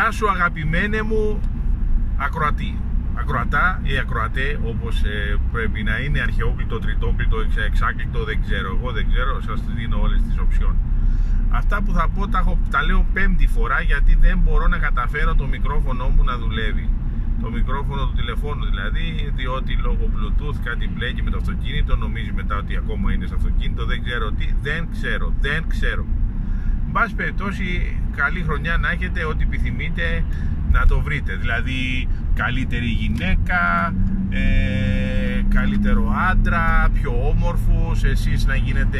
Γεια σου αγαπημένε μου ακροατή. Ακροατά ή ακροατέ όπως ε, πρέπει να είναι αρχαιόκλητο, τριτόκλητο, εξάκλητο δεν ξέρω εγώ δεν ξέρω σας δίνω όλες τις οψιόν. Αυτά που θα πω τα, έχω, τα λέω πέμπτη φορά γιατί δεν μπορώ να καταφέρω το μικρόφωνο μου να δουλεύει. Το μικρόφωνο του τηλεφώνου δηλαδή διότι λόγω bluetooth κάτι μπλέκει με το αυτοκίνητο νομίζει μετά ότι ακόμα είναι στο αυτοκίνητο δεν ξέρω τι, δεν ξέρω, δεν ξέρω Εν πάση περιπτώσει καλή χρονιά να έχετε ό,τι επιθυμείτε να το βρείτε. Δηλαδή καλύτερη γυναίκα ε, καλύτερο άντρα πιο όμορφους εσείς να γίνετε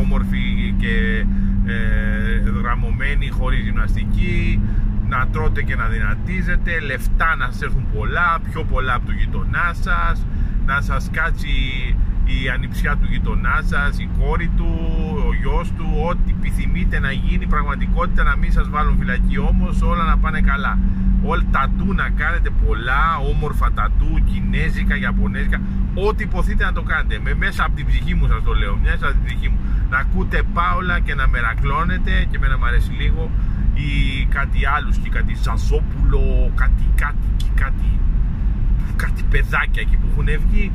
όμορφοι και ε, γραμμωμένοι χωρίς γυμναστική να τρώτε και να δυνατίζετε λεφτά να σας έρθουν πολλά πιο πολλά από το γειτονά σας να σας κάτσει η ανιψιά του γειτονά σας, η κόρη του, ο γιος του, ό,τι επιθυμείτε να γίνει πραγματικότητα να μην σας βάλουν φυλακή. Όμως όλα να πάνε καλά. Όλα τατού να κάνετε πολλά όμορφα τατού, κινέζικα, ιαπωνέζικα ό,τι υποθείτε να το κάνετε. Με μέσα από την ψυχή μου σας το λέω μέσα από την ψυχή μου. Να ακούτε πάολα και να μερακλώνετε και με μου αρέσει λίγο ή κάτι άλλους και κάτι Ζαζόπουλο κάτι κάτι κάτι κάτι παιδάκια εκεί που έχουν βγει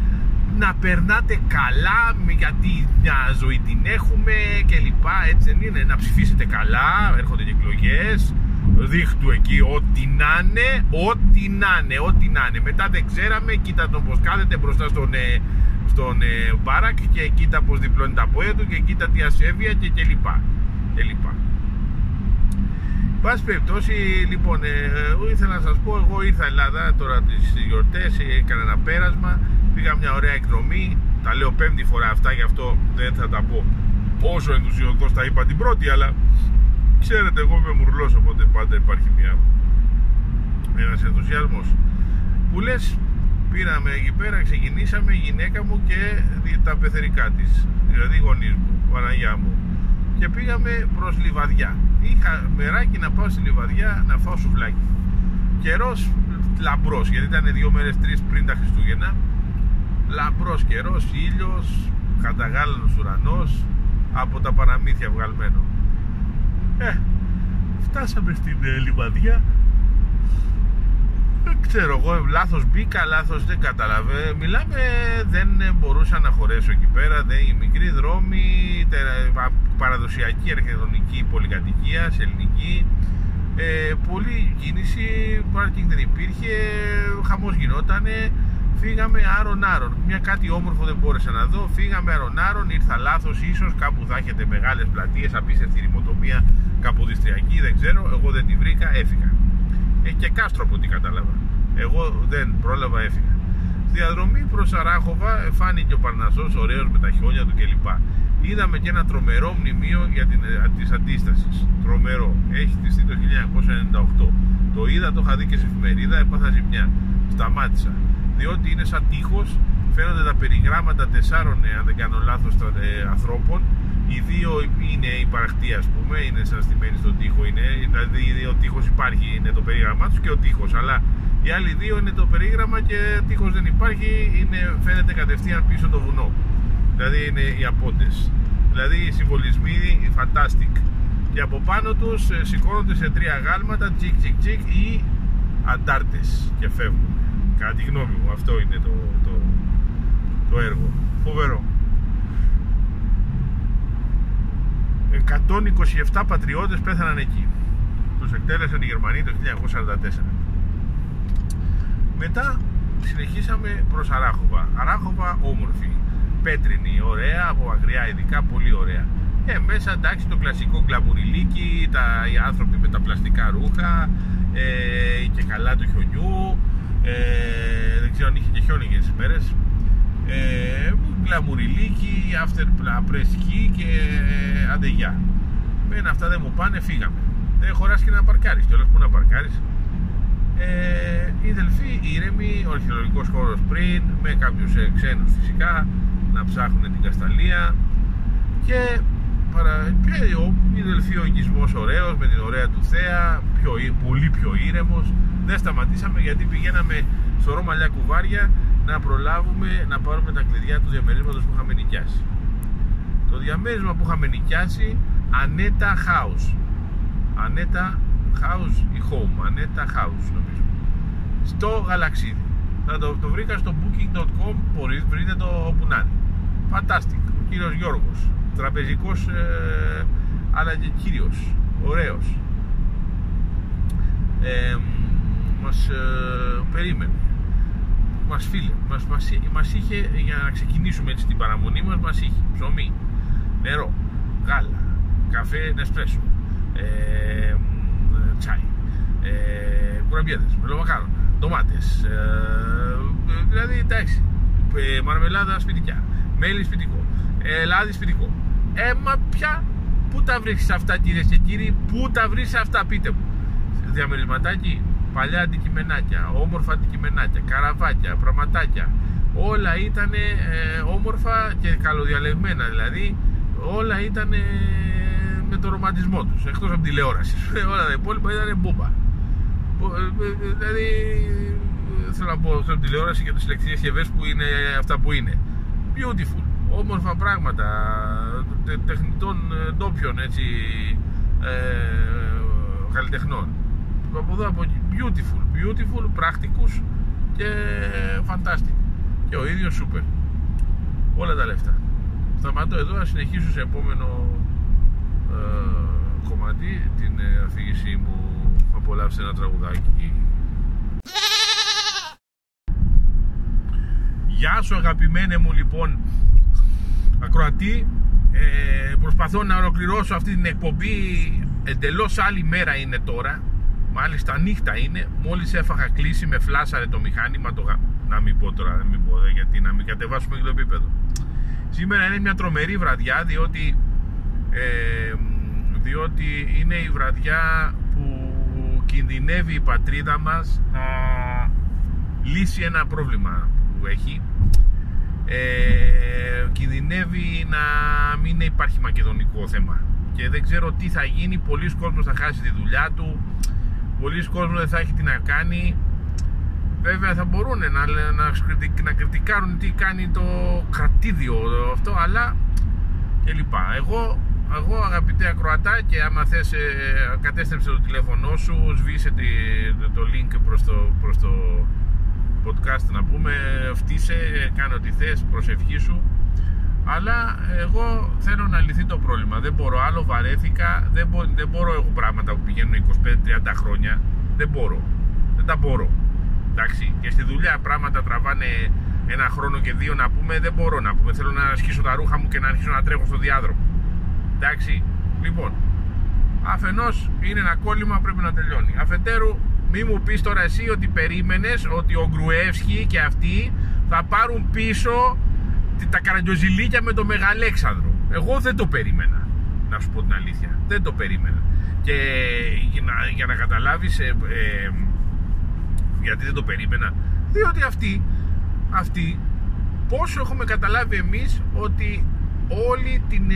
να περνάτε καλά γιατί μια ζωή την έχουμε και λοιπά έτσι δεν είναι. Να ψηφίσετε καλά έρχονται και εκλογές δείχτου εκεί ό,τι να είναι ό,τι να είναι, ό,τι να είναι. Μετά δεν ξέραμε κοίτα τον πως κάθεται μπροστά στον, ε, στον ε, μπάρακ και κοίτα πως διπλώνει τα πόδια του και κοίτα τι ασέβεια και, και λοιπά. Και λοιπά Πάση περιπτώσει, λοιπόν, ε, ήθελα να σας πω, εγώ ήρθα Ελλάδα τώρα τις γιορτές, έκανα ένα πέρασμα πήγα μια ωραία εκδρομή τα λέω πέμπτη φορά αυτά γι' αυτό δεν θα τα πω όσο ενθουσιοδός τα είπα την πρώτη αλλά ξέρετε εγώ είμαι μουρλός οπότε πάντα υπάρχει μια ένας ενθουσιασμός. Που λες πήραμε εκεί πέρα ξεκινήσαμε η γυναίκα μου και τα πεθερικά της δηλαδή οι γονείς μου, Παναγιά μου. Και πήγαμε προς Λιβαδιά είχα μεράκι να πάω στη Λιβαδιά να φάω σουβλάκι. Καιρός λαμπρός γιατί ήταν δύο μέρες τρεις πριν τα Χριστούγεννα. Λαμπρός καιρός, ήλιος, καταγάλανος ουρανός από τα παραμύθια βγαλμένο. Ε, φτάσαμε στην ε, λιβαδιά. δεν ξέρω εγώ λάθος μπήκα, λάθος δεν κατάλαβε μιλάμε δεν μπορούσα να χωρέσω εκεί πέρα δεν, η μικρή δρόμη παραδοσιακή αρχιτεκτονική πολυκατοικία ελληνική ε, πολλή κίνηση πάρκινγκ δεν υπήρχε χαμός γινότανε Φύγαμε άρον-άρον. Μια κάτι όμορφο δεν μπόρεσα να δω. Φύγαμε άρον-άρον. Ήρθα λάθος, ίσως κάπου θα έχετε μεγάλες πλατείες, απίστευτη ρημοτομία, καποδιστριακή, δεν ξέρω. Εγώ δεν τη βρήκα, έφυγα. Έχει και κάστρο από ό,τι κατάλαβα. Εγώ δεν πρόλαβα, έφυγα. Στη διαδρομή προς Αράχοβα φάνηκε ο Παρνασό, ωραίος με τα χιόνια του κλπ. Είδαμε και ένα τρομερό μνημείο για την, ε, της αντίστασης. Τρομερό. Έχει χτιστεί το 1998. Το είδα, το είχα δει και σε εφημερίδα, έπαθα ζημιά. Σταμάτησα διότι είναι σαν τείχος φαίνονται τα περιγράμματα τεσσάρων ε, αν δεν κάνω λάθος ε, ανθρώπων οι δύο είναι η παραχτή ας πούμε είναι σαν στημένοι στον τοίχο είναι, δηλαδή ο τείχος υπάρχει είναι το περίγραμμά τους και ο τείχος αλλά οι άλλοι δύο είναι το περίγραμμα και τείχος δεν υπάρχει είναι, φαίνεται κατευθείαν πίσω το βουνό δηλαδή είναι οι απόντες δηλαδή οι συμβολισμοί fantastic και από πάνω τους ε, σηκώνονται σε τρία γάλματα τσικ τσικ τσικ ή αντάρτες και φεύγουν Κατά τη γνώμη μου αυτό είναι το, το, το έργο. Φοβερό. 127 πατριώτες πέθαναν εκεί. Τους εκτέλεσαν οι Γερμανοί το 1944. Μετά συνεχίσαμε προς Αράχοβα. Αράχοβα όμορφη, πέτρινη, ωραία, από μακριά ειδικά, πολύ ωραία. Ε, μέσα εντάξει το κλασικό γκλαμουριλίκι, τα, οι άνθρωποι με τα πλαστικά ρούχα ε, και καλά του χιονιού, ε, δεν ξέρω αν είχε και χιόνι για τις μέρες ε, γκλαμουριλίκι, after πρεσκή και ε, αντεγιά με αυτά δεν μου πάνε φύγαμε. Δεν χωράς και να παρκάρεις. Κιόλας που να παρκάρεις. Ε, η Δελφή ήρεμη, ο αρχαιολογικός χώρος πριν με κάποιους ε, ξένους φυσικά να ψάχνουν την Κασταλία. Και, παρα, και ο, η Δελφή ο οικισμός ωραίος με την ωραία του θέα πιο, πολύ πιο ήρεμος. Δεν σταματήσαμε γιατί πηγαίναμε στο Ρώμαλιά Κουβάρια να προλάβουμε να πάρουμε τα κλειδιά του διαμερίσματος που είχαμε νοικιάσει. Το διαμέρισμα που είχαμε νοικιάσει Ανέτα House. Ανέτα house ή home, ανέτα house νομίζω. Στο γαλαξίδι. Θα το, το βρήκα στο booking.com, μπορείτε, βρείτε το όπου να είναι. Fantastic. Ο κύριος Γιώργος, τραπεζικός ε, αλλά και κύριος, ωραίος. Ε, μας ε, περίμενε μας φίλε μας, μας, μας, είχε για να ξεκινήσουμε έτσι την παραμονή μας μας είχε ψωμί, νερό, γάλα καφέ, νεσπρέσο ε, τσάι ε, κουραμπιέδες, μελομακάρονα ντομάτες ε, δηλαδή εντάξει ε, μαρμελάδα σπιτικιά μέλι σπιτικό, ελάδι σπιτικό. Ε μα πια πού τα βρίσκεις αυτά κυρίες και κύριοι πού τα βρίσκεις αυτά πείτε μου. Διαμερισματάκι παλιά αντικειμενάκια, όμορφα αντικειμενάκια, καραβάκια, πραγματάκια. Όλα ήταν ε, όμορφα και καλοδιαλεγμένα δηλαδή. Όλα ήταν με το ρομαντισμό τους, εκτός από τηλεόραση. όλα τα υπόλοιπα ήταν μπούμπα. Ε, ε, δηλαδή, θέλω να πω, στην τηλεόραση και τις ηλεκτρικές συσκευέ που είναι αυτά που είναι. Beautiful, όμορφα πράγματα, τεχνητών ντόπιων, έτσι, ε, καλλιτεχνών από εδώ από εκεί. Beautiful, beautiful, πρακτικούς και fantastic. Και ο ίδιος super. Όλα τα λεφτά. Σταματώ εδώ να συνεχίσω σε επόμενο ε, κομμάτι την ε, αφήγησή μου. Απολαύστε ένα τραγουδάκι. Γεια σου αγαπημένε μου λοιπόν ακροατή. Ε, προσπαθώ να ολοκληρώσω αυτή την εκπομπή. Εντελώς άλλη μέρα είναι τώρα Μάλιστα νύχτα είναι, μόλις έφαγα κλείσει με φλάσαρε το μηχάνημα το γα... Να μην πω τώρα, να μην πω, γιατί να μην κατεβάσουμε και το επίπεδο. Σήμερα είναι μια τρομερή βραδιά διότι, ε, διότι είναι η βραδιά που κινδυνεύει η πατρίδα μας να λύσει ένα πρόβλημα που έχει. Ε, κινδυνεύει να μην υπάρχει μακεδονικό θέμα. Και δεν ξέρω τι θα γίνει, πολλοί κόσμος θα χάσει τη δουλειά του πολλοί κόσμοι δεν θα έχει τι να κάνει. Βέβαια θα μπορούν να, να, να κριτικάρουν τι κάνει το κρατήδιο αυτό αλλά και λοιπά. Εγώ, εγώ αγαπητέ ακροατά και άμα θες ε, κατέστρεψε το τηλέφωνό σου σβήσε το link προς το, προς το podcast να πούμε. Φτύσε, κάνε ό,τι θες προσευχή σου αλλά εγώ θέλω να λυθεί το πρόβλημα. Δεν μπορώ άλλο, βαρέθηκα. Δεν, μπο, δεν μπορώ εγώ πράγματα που πηγαίνουν 25-30 χρόνια. Δεν μπορώ. Δεν τα μπορώ. Εντάξει. Και στη δουλειά πράγματα τραβάνε ένα χρόνο και δύο να πούμε. Δεν μπορώ να πούμε. Θέλω να ασχίσω τα ρούχα μου και να αρχίσω να τρέχω στο διάδρομο. Εντάξει. Λοιπόν, αφενός είναι ένα κόλλημα πρέπει να τελειώνει. Αφετέρου, μη μου πεις τώρα εσύ ότι περίμενες ότι ο Γκρουεύσκι και αυτοί θα πάρουν πίσω τα καραγκιοζηλίκια με το Μεγαλέξανδρο. Εγώ δεν το περίμενα, να σου πω την αλήθεια. Δεν το περίμενα. Και για να, για να καταλάβεις ε, ε, γιατί δεν το περίμενα, διότι αυτοί, αυτοί πόσο έχουμε καταλάβει εμείς ότι όλη την ε,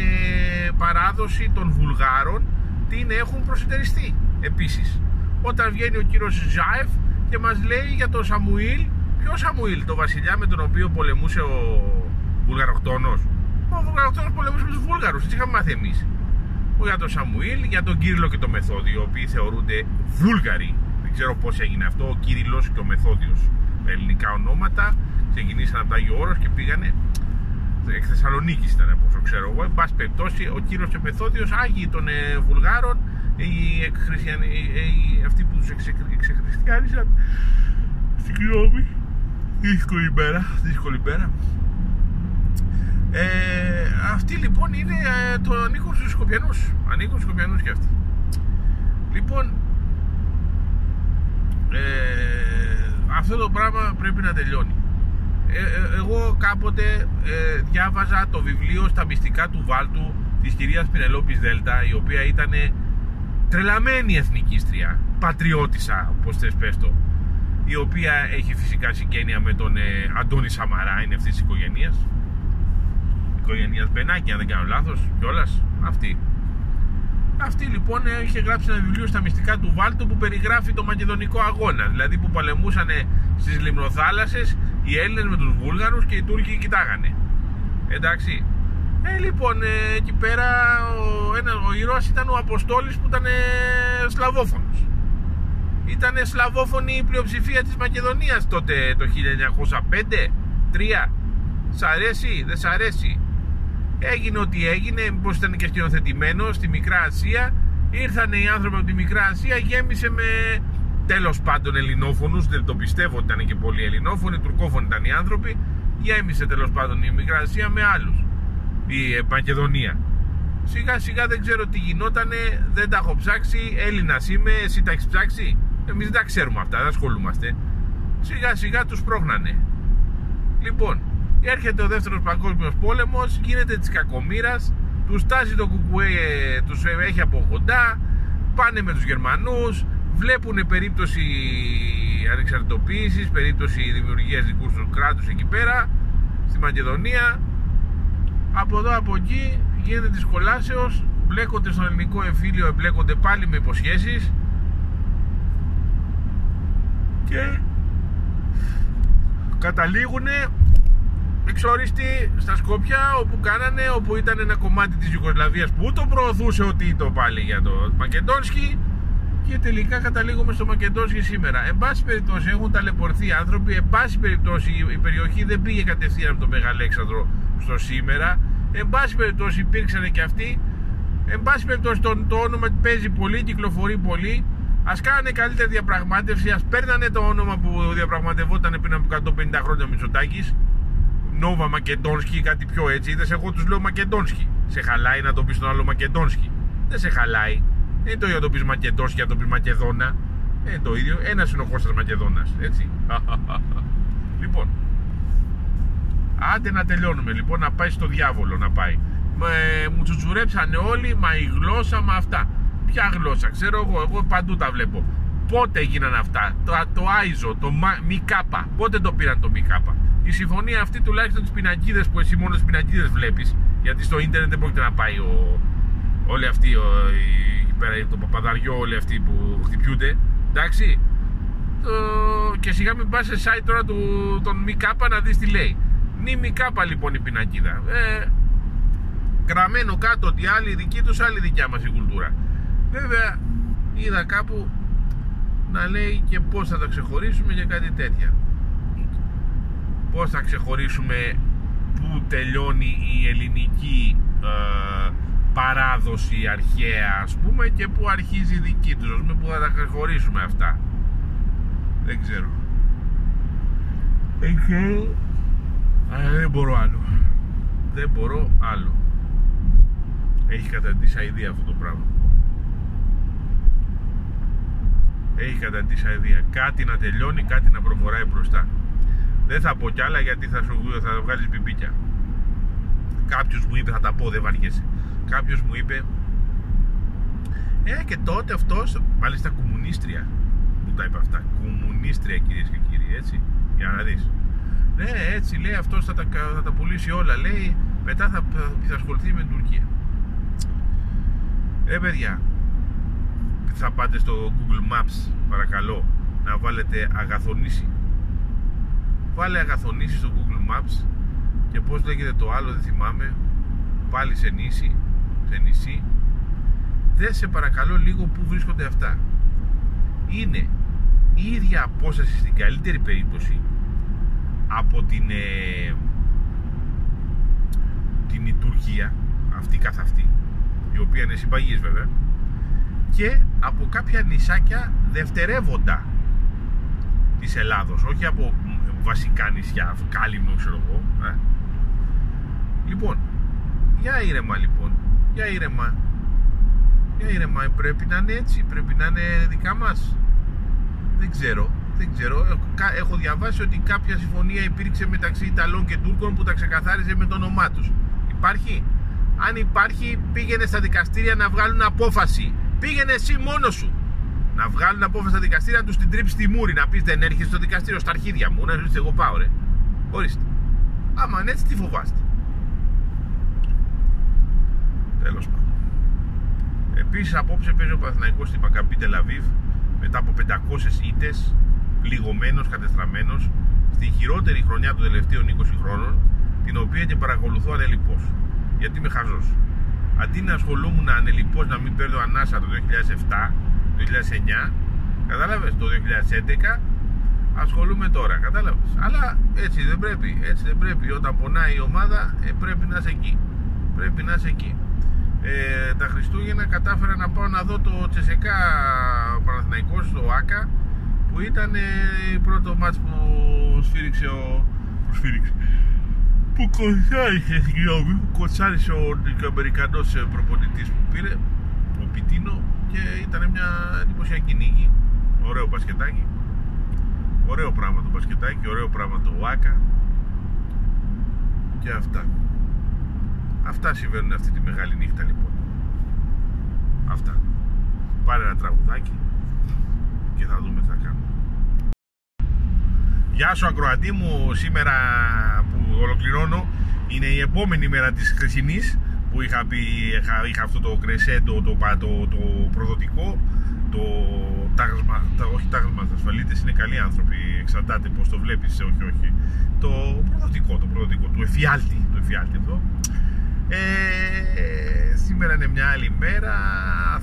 παράδοση των Βουλγάρων την έχουν προσετεριστεί επίσης. Όταν βγαίνει ο κύριος Ζάεφ και μας λέει για τον Σαμουήλ, ποιος Σαμουήλ, το βασιλιά με τον οποίο πολεμούσε ο Βουλγαροκτόνο. Ο Βουλγαροκτόνο πολεμούσε με τους Βούλγαρους, έτσι είχαμε μάθει εμείς. Για τον Σαμουήλ, για τον Κύριλο και τον Μεθόδιο, οι οποίοι θεωρούνται Βούλγαροι. Δεν ξέρω πώς έγινε αυτό, ο Κύριλος και ο Μεθόδιος. Με ελληνικά ονόματα ξεκινήσαν από το Άγιο Όρος και πήγανε. Εκ Θεσσαλονίκης ήταν από όσο ξέρω εγώ. Εν πάση περιπτώσει, ο Κύριο και ο Μεθόδιος, Άγιοι των ε, Βουλγάρων, οι, οι, αυτοί που τους εξεχριστιανίσαν. Συγγνώμη, δύσκολη μέρα, δύσκολη μέρα. Ε, αυτοί λοιπόν είναι ε, το ανήκουν στους Σκοπιανούς. Ανήκουν στους Σκοπιανούς και αυτοί. Λοιπόν ε, αυτό το πράγμα πρέπει να τελειώνει. Ε, ε εγώ κάποτε διάβαζα το βιβλίο στα μυστικά του Βάλτου της κυρίας Πινελόπης Δέλτα η οποία ήταν τρελαμένη εθνικίστρια πατριώτησα όπως θες πες το η οποία έχει φυσικά συγγένεια με τον Αντώνη Σαμαρά είναι αυτής της οικογένειας οικογένειας Μπενάκη, αν δεν κάνω λάθος, κιόλας. Αυτή. Αυτή λοιπόν είχε γράψει ένα βιβλίο στα μυστικά του Βάλτου που περιγράφει το μακεδονικό αγώνα. Δηλαδή που παλεμούσαν στις λιμνοθάλασσες οι Έλληνες με τους Βούλγαρους και οι Τούρκοι κοιτάγανε. Εντάξει. Ε, λοιπόν, ε, εκεί πέρα ο, ένας, ο ήρωας ήταν ο Αποστόλης που ήταν ε, Σλαβόφωνος. ήταν σλαβόφωνη η πλειοψηφία της Μακεδονίας τότε το 1905 3 Σ' αρέσει, δεν σ' αρέσει έγινε ό,τι έγινε πως ήταν και σκηνοθετημένο στη Μικρά Ασία. Ήρθαν οι άνθρωποι από τη Μικρά Ασία γέμισε με τέλος πάντων ελληνόφωνους. Δεν το πιστεύω ότι ήταν και πολλοί ελληνόφωνοι τουρκόφωνοι ήταν οι άνθρωποι. Γέμισε τέλος πάντων η Μικρά Ασία με άλλους. Η Μακεδονία σιγά σιγά δεν ξέρω τι γινότανε δεν τα έχω ψάξει. Έλληνας είμαι, εσύ τα έχεις ψάξει; Εμείς δεν τα ξέρουμε αυτά, δεν ασχολούμαστε. Σιγά σιγά τους πρόχνανε. Λοιπόν έρχεται ο δεύτερος παγκόσμιος πόλεμος γίνεται της κακομήρας τους τάζει το κουκουέ τους έχει από κοντά πάνε με τους Γερμανούς βλέπουν περίπτωση ανεξαρτητοποίησης περίπτωση δημιουργίας δικού τους κράτους εκεί πέρα στη Μακεδονία. Από εδώ από εκεί γίνεται της κολάσεως μπλέκονται στον ελληνικό εμφύλιο εμπλέκονται πάλι με υποσχέσεις. Και καταλήγουν εξόριστοι στα Σκόπια όπου κάνανε, όπου ήταν ένα κομμάτι της Ιουγκοσλαβίας που το προωθούσε ο Τίτο πάλι για το Μακεντόνσκι. Και τελικά καταλήγουμε στο Μακεντόνσκι σήμερα. Εν πάση περιπτώσει έχουν ταλαιπωρηθεί άνθρωποι, εν πάση περιπτώσει η περιοχή δεν πήγε κατευθείαν από το Μεγαλέξανδρο στο σήμερα, εν πάση περιπτώσει υπήρξαν και αυτοί, εν πάση περιπτώσει το, το όνομα παίζει πολύ, κυκλοφορεί πολύ, Α κάνανε καλύτερη διαπραγμάτευση, ας παίρνανε το όνομα που διαπραγματευόταν πριν από 150 χρόνια ο Μητσοτάκης. Νόβα Μακεντόνσκι ή κάτι πιο έτσι. Είδες, εγώ τους λέω Μακεντόνσκι. Σε χαλάει να το πεις τον άλλο Μακεντόνσκι. Δεν σε χαλάει. Δεν είναι το ίδιο να το πεις Μακεντόνσκι, να το πεις Μακεδόνα. Δεν είναι το ίδιο. Ένας είναι ο Κώστας Μακεδόνας. Έτσι. λοιπόν. Άντε να τελειώνουμε λοιπόν, να πάει στο διάβολο να πάει. Με, μου τσουτσουρέψανε όλοι, μα η γλώσσα, μα αυτά. Ποια γλώσσα, ξέρω εγώ, εγώ παντού τα βλέπω. Πότε έγιναν αυτά, το, το Άιζο, το Μικάπα, πότε το πήραν το Μικάπα; Η συμφωνία αυτή τουλάχιστον τις πινακίδες που εσύ μόνος τις πινακίδες βλέπεις, γιατί στο ίντερνετ δεν πρόκειται να πάει ο, όλοι αυτοί, ο, η, το παπαδαριό, όλοι αυτοί που χτυπιούνται. Εντάξει. Το, και σιγά μην πας σε site τώρα του, τον Μικάπα να δεις τι λέει. Νη Μικάπα λοιπόν η πινακίδα. Ε, γραμμένο κάτω ότι άλλη δική τους, άλλη δικιά μας η κουλτούρα. Βέβαια είδα κάπου να λέει και πώς θα τα ξεχωρίσουμε για κάτι τέτοια. Πώς θα ξεχωρίσουμε που τελειώνει η ελληνική ε, παράδοση αρχαία ας πούμε και που αρχίζει η δική τους, ας πούμε που θα τα ξεχωρίσουμε αυτά. Δεν ξέρω. Okay. δεν μπορώ άλλο. Δεν μπορώ άλλο. Έχει καταντήσει αηδία αυτό το πράγμα. έχει καταντήσει αηδία. Κάτι να τελειώνει, κάτι να προχωράει μπροστά. Δεν θα πω κι άλλα γιατί θα σου θα βγάλεις μπιμπίκια. Κάποιος μου είπε, θα τα πω, δεν βαριέσαι. Κάποιος μου είπε, Ε, και τότε αυτός, μάλιστα κομμουνίστρια, που τα είπε αυτά. Κομμουνίστρια κυρίες και κύριοι, έτσι. Για να δεις. Ναι, έτσι λέει αυτός θα τα, θα τα πουλήσει όλα. Λέει μετά θα, θα, θα ασχοληθεί με την Τουρκία. Ε, παιδιά, θα πάτε στο Google Maps παρακαλώ να βάλετε αγαθονίση βάλε αγαθονίση στο Google Maps και πως λέγεται το άλλο δεν θυμάμαι. Πάλι σε νήσι σε νησί. Δε σε παρακαλώ λίγο που βρίσκονται αυτά. Είναι η ίδια απόσταση στην καλύτερη περίπτωση από την ε, την Τουρκία αυτή καθ' αυτή η οποία είναι συμπαγής βέβαια και από κάποια νησάκια δευτερεύοντα της Ελλάδος όχι από βασικά νησιά κάλυμνο ξέρω εγώ ε. λοιπόν για ήρεμα λοιπόν για ήρεμα. Για ήρεμα πρέπει να είναι έτσι πρέπει να είναι δικά μας. Δεν ξέρω δεν ξέρω. Έχω διαβάσει ότι κάποια συμφωνία υπήρξε μεταξύ Ιταλών και Τούρκων που τα ξεκαθάριζε με το όνομά τους. Υπάρχει; Αν υπάρχει πήγαινε στα δικαστήρια να βγάλουν απόφαση. Πήγαινε εσύ μόνος σου. Να βγάλουν απόφαση στα δικαστήρια να τους την τρίψει τη μούρη. Να πεις δεν έρχεσαι στο δικαστήριο στα αρχίδια μου. Να ρωτήσει εγώ πάω, ρε. Ορίστε. Άμα είναι έτσι, τι φοβάστε. Τέλος πάντων. Επίσης, απόψε παίζει ο Παθηναϊκός στην Μακαμπή Τελαβίβ μετά από 500 ήττες, πληγωμένος, κατεστραμμένος, στη χειρότερη χρονιά των τελευταίων 20 χρόνων, την οποία και παρακολουθώ ανελειπώς. Γιατί είμαι χαζός αντί να ασχολούμουν ανελειπώς να μην παίρνω ανάσα το 2007, το 2009, Κατάλαβες, το 2011 ασχολούμαι τώρα, κατάλαβες. Αλλά έτσι δεν πρέπει, έτσι δεν πρέπει. Όταν πονάει η ομάδα ε, πρέπει να είσαι εκεί. Πρέπει να είσαι εκεί. Ε, τα Χριστούγεννα κατάφερα να πάω να δω το Τσεσεκά Παναθηναϊκός στο ΆΚΑ που ήταν ε, πρώτο μάτς που σφύριξε ο... Που σφύριξε. Που κοτσάρισε, συγγνώμη, που κοτσάρισε ο Αμερικανός ε, προπονητής που πήρε, ο Πιτίνο και ήταν μια εντυπωσιακή νίκη. Ωραίο μπασκετάκι. Ωραίο πράγμα το μπασκετάκι, ωραίο πράγμα το ΆΚΑ και αυτά. Αυτά συμβαίνουν αυτή τη μεγάλη νύχτα λοιπόν. Αυτά. Πάρε ένα τραγουδάκι και θα δούμε τι θα κάνουμε. Γεια σου ακροατή μου, σήμερα που ολοκληρώνω είναι η επόμενη μέρα της χρυσινής που είχα, πει, είχα, είχα αυτό το κρεσέντο, το, το, το προδοτικό το τάγμα, τα, όχι τάγμα ασφαλίτες είναι καλοί άνθρωποι, εξαρτάται πως το βλέπεις, όχι όχι. Το προδοτικό, το προδοτικό, του εφιάλτη, το εφιάλτη αυτό ε, σήμερα είναι μια άλλη μέρα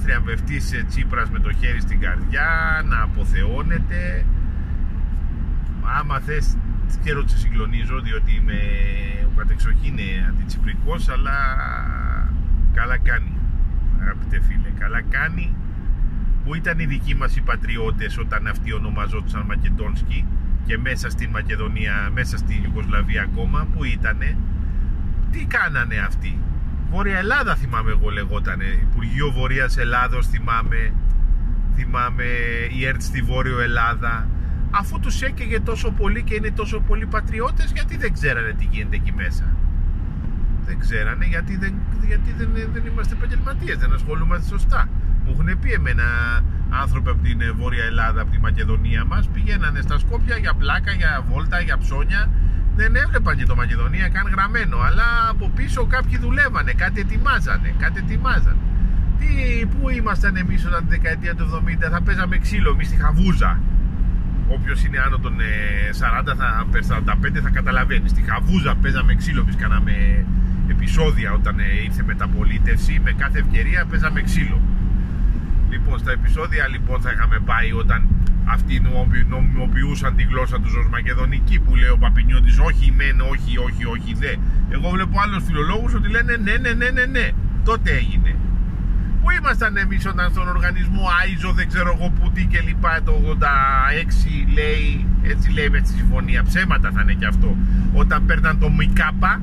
θριαμβευτής Τσίπρας με το χέρι στην καρδιά να αποθεώνεται. Άμα θες καιρό σε συγκλονίζω διότι είμαι ο κατεξοχήν αντιτσιπρικός αλλά καλά κάνει αγαπητέ φίλε καλά κάνει που ήταν οι δικοί μας οι πατριώτες όταν αυτοί ονομαζόντουσαν Μακεδόνσκι και μέσα στην Μακεδονία, μέσα στη Ιουγκοσλαβία ακόμα που ήτανε τι κάνανε αυτοί; Βόρεια Ελλάδα θυμάμαι εγώ λεγότανε. Υπουργείο Βορείας Ελλάδος θυμάμαι θυμάμαι η ΕΡΤ στη Βόρειο Ελλάδα. Αφού τους έκαιγε τόσο πολύ και είναι τόσο πολλοί πατριώτες γιατί δεν ξέρανε τι γίνεται εκεί μέσα. δεν ξέρανε γιατί δεν, γιατί δεν, δεν είμαστε επαγγελματίες, δεν ασχολούμαστε σωστά. Μου έχουν πει εμένα άνθρωποι από την Βόρεια Ελλάδα, από τη Μακεδονία μας πηγαίνανε στα Σκόπια για πλάκα, για βόλτα, για ψώνια. Δεν έβλεπαν και το Μακεδονία καν γραμμένο αλλά από πίσω κάποιοι δουλεύανε, κάτι ετοιμάζανε, κάτι ετοιμάζανε. Τι, πού ήμασταν εμείς όταν τη δεκαετία του 70 θα παίζαμε ξύλο εμείς στη Χαβούζα; Όποιος είναι άνω των 40 θα, 45 θα καταλαβαίνεις. Στη Χαβούζα παίζαμε ξύλο, εμείς κάναμε επεισόδια όταν ε, ήρθε μεταπολίτευση. Με κάθε ευκαιρία παίζαμε ξύλο. Λοιπόν, στα επεισόδια λοιπόν θα είχαμε πάει όταν αυτοί νομιμοποιούσαν τη γλώσσα τους ως μακεδονική που λέει ο Παπινιώτης όχι μεν, όχι, όχι, όχι δε. Εγώ βλέπω άλλους φιλολόγους ότι λένε ναι, ναι, ναι, ναι, ναι. Τότε έγινε. Πού ήμασταν εμείς όταν στον οργανισμό Άιζο δεν ξέρω εγώ που τι και λοιπά το 86 λέει, έτσι λέει με τη συμφωνία, ψέματα θα είναι και αυτό. Όταν παίρναν το ΜΙΚΑΠΑ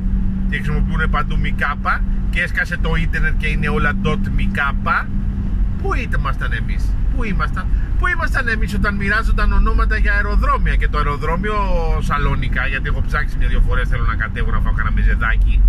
και χρησιμοποιούν παντού ΜΙΚΑΠΑ και έσκασε το ίντερνετ και είναι όλα dot ΜΙΚΑΠΑ Πού ήμασταν εμείς, πού ήμασταν, πού ήμασταν εμείς όταν μοιράζονταν ονόματα για αεροδρόμια; Και το αεροδρόμιο Σαλόνικα, γιατί έχω ψάξει μια-δυο φορές θέλω να κατέβω να φάω κανένα μεζεδάκι,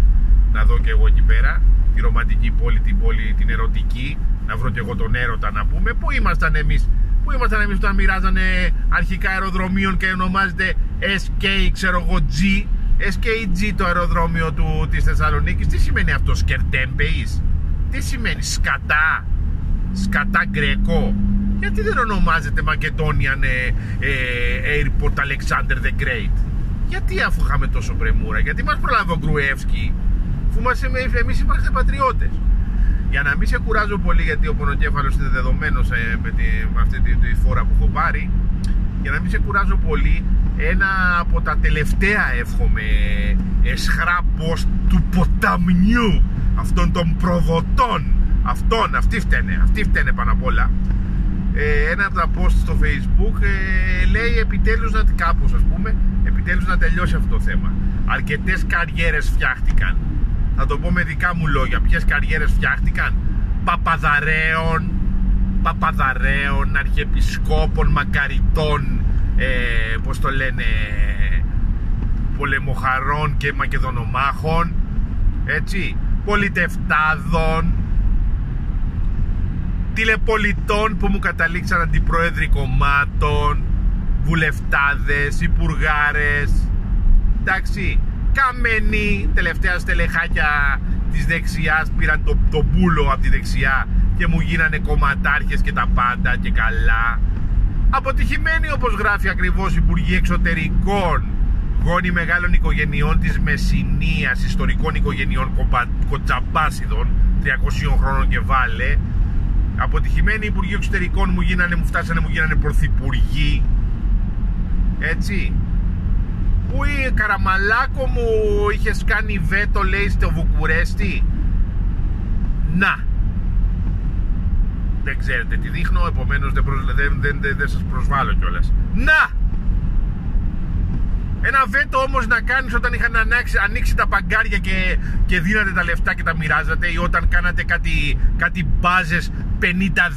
να δω και εγώ εκεί πέρα, τη ρομαντική πόλη, την πόλη, την ερωτική, να βρω και εγώ τον έρωτα να πούμε, πού ήμασταν εμείς, πού ήμασταν εμείς όταν μοιράζανε αρχικά αεροδρομίων και ονομάζεται SK, ξέρω εγώ, G, SKG το αεροδρόμιο του, της Θεσσαλονίκης, τι σημαίνει αυτό, Σκερτέμπεϊς, τι σημαίνει, σκατά, σκατά γκρεκό γιατί δεν ονομάζεται Μακεδόνιαν ε, ε, Airport Alexander the Great; Γιατί αφού είχαμε τόσο πρεμούρα γιατί μας προλάβει ο Γκρουεύσκι αφού μας, εμείς είμαστε πατριώτες. Για να μην σε κουράζω πολύ γιατί ο πονοκέφαλος είναι δεδομένος ε, με, τη, με αυτή τη, τη, φορά που έχω πάρει για να μην σε κουράζω πολύ ένα από τα τελευταία εύχομαι εσχρά του ποταμιού αυτών των προδοτών Αυτόν, αυτοί φταίνε, αυτοί φταίνε πάνω απ' όλα. Ε, ένα από τα post στο facebook ε, λέει επιτέλους να κάπως ας πούμε επιτέλους να τελειώσει αυτό το θέμα. Αρκετές καριέρες φτιάχτηκαν. Θα το πω με δικά μου λόγια. Ποιες καριέρες φτιάχτηκαν; Παπαδαρέων παπαδαρέων αρχιεπισκόπων μακαριτών ε, πως το λένε πολεμοχαρών και μακεδονομάχων έτσι πολιτευτάδων τηλεπολιτών που μου καταλήξαν αντιπρόεδροι κομμάτων, βουλευτάδες, υπουργάρες, εντάξει, καμενοί, τελευταία στελεχάκια της δεξιάς πήραν το, το πούλο από τη δεξιά και μου γίνανε κομματάρχες και τα πάντα και καλά. Αποτυχημένοι όπως γράφει ακριβώς Υπουργοί Εξωτερικών, γόνοι μεγάλων οικογενειών της Μεσσηνίας, ιστορικών οικογενειών κοτσαμπάσιδων, 300 χρόνων και βάλε, αποτυχημένοι υπουργοί εξωτερικών μου γίνανε, μου φτάσανε, μου γίνανε πρωθυπουργοί. Έτσι. Πού η Καραμαλάκο μου είχες κάνει βέτο λέει στο Βουκουρέστι; Να. Δεν ξέρετε τι δείχνω, επομένως δεν, δεν, δεν, δεν, δεν σας προσβάλλω κιόλας. Να! Ένα βέτο όμως να κάνεις όταν είχαν ανοίξει, ανοίξει τα παγκάρια και, και δίνατε τα λεφτά και τα μοιράζατε ή όταν κάνατε κάτι, κάτι μπάζες 50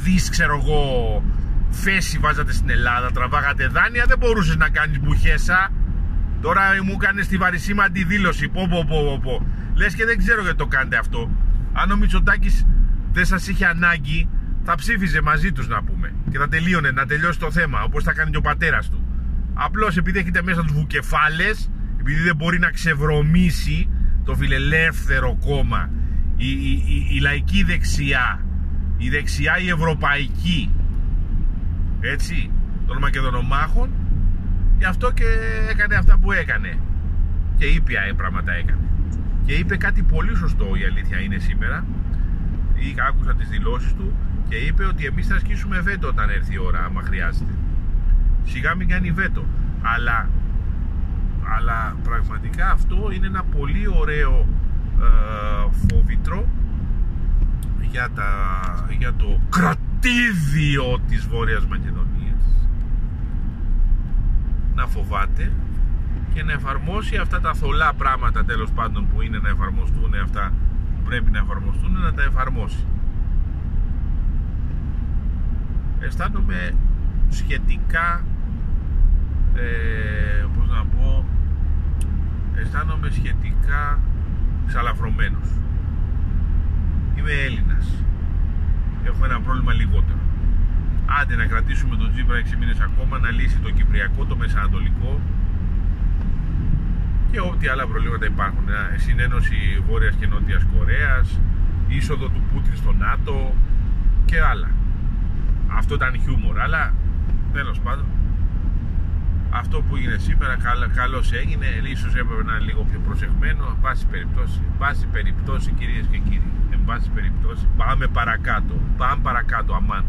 δις ξέρω εγώ φέση βάζατε στην Ελλάδα, τραβάγατε δάνεια δεν μπορούσες να κάνεις μπουχέσα τώρα μου κάνεις τη βαρισίμα αντιδήλωση πω πω πω πω λες και δεν ξέρω γιατί το κάνετε αυτό αν ο Μητσοτάκης δεν σας είχε ανάγκη θα ψήφιζε μαζί τους να πούμε και θα τελείωνε να τελειώσει το θέμα όπως θα κάνει και ο πατέρας του. Απλώς επειδή έχετε μέσα τους βουκεφάλες επειδή δεν μπορεί να ξεβρωμήσει το φιλελεύθερο κόμμα η, η, η, λαϊκή δεξιά η δεξιά η ευρωπαϊκή έτσι των Μακεδονομάχων γι' αυτό και έκανε αυτά που έκανε. Και ήπια πράγματα έκανε. Και είπε κάτι πολύ σωστό η αλήθεια είναι σήμερα. Ή άκουσα τις δηλώσεις του και είπε ότι εμείς θα ασκήσουμε βέτο όταν έρθει η ώρα άμα χρειάζεται. Σιγά μην κάνει βέτο. Αλλά, αλλά πραγματικά αυτό είναι ένα πολύ ωραίο ε, φόβητρο για, τα, για το κρατήδιο της Βόρειας Μακεδονίας. Να φοβάται και να εφαρμόσει αυτά τα θολά πράγματα τέλος πάντων που είναι να εφαρμοστούν αυτά που πρέπει να εφαρμοστούν να τα εφαρμόσει αισθάνομαι σχετικά ε, πώς να πω αισθάνομαι σχετικά ξαλαφρωμένος είμαι Έλληνας. Έχω ένα πρόβλημα λιγότερο. Άντε να κρατήσουμε τον Τζίπρα 6 μήνες ακόμα να λύσει το Κυπριακό, το Μεσανατολικό και ό,τι άλλα προβλήματα υπάρχουν. Συνένωση Βόρειας και Νότιας Κορέας είσοδο του Πούτιν στο ΝΑΤΟ και άλλα αυτό ήταν χιούμορ αλλά τέλος πάντων. Αυτό που έγινε σήμερα καλώς έγινε ίσως έπρεπε να είναι λίγο πιο προσεγμένο εν πάση περιπτώσει, πάση περιπτώσει κυρίες και κύριοι εν πάση περιπτώσει πάμε παρακάτω πάμε παρακάτω αμάν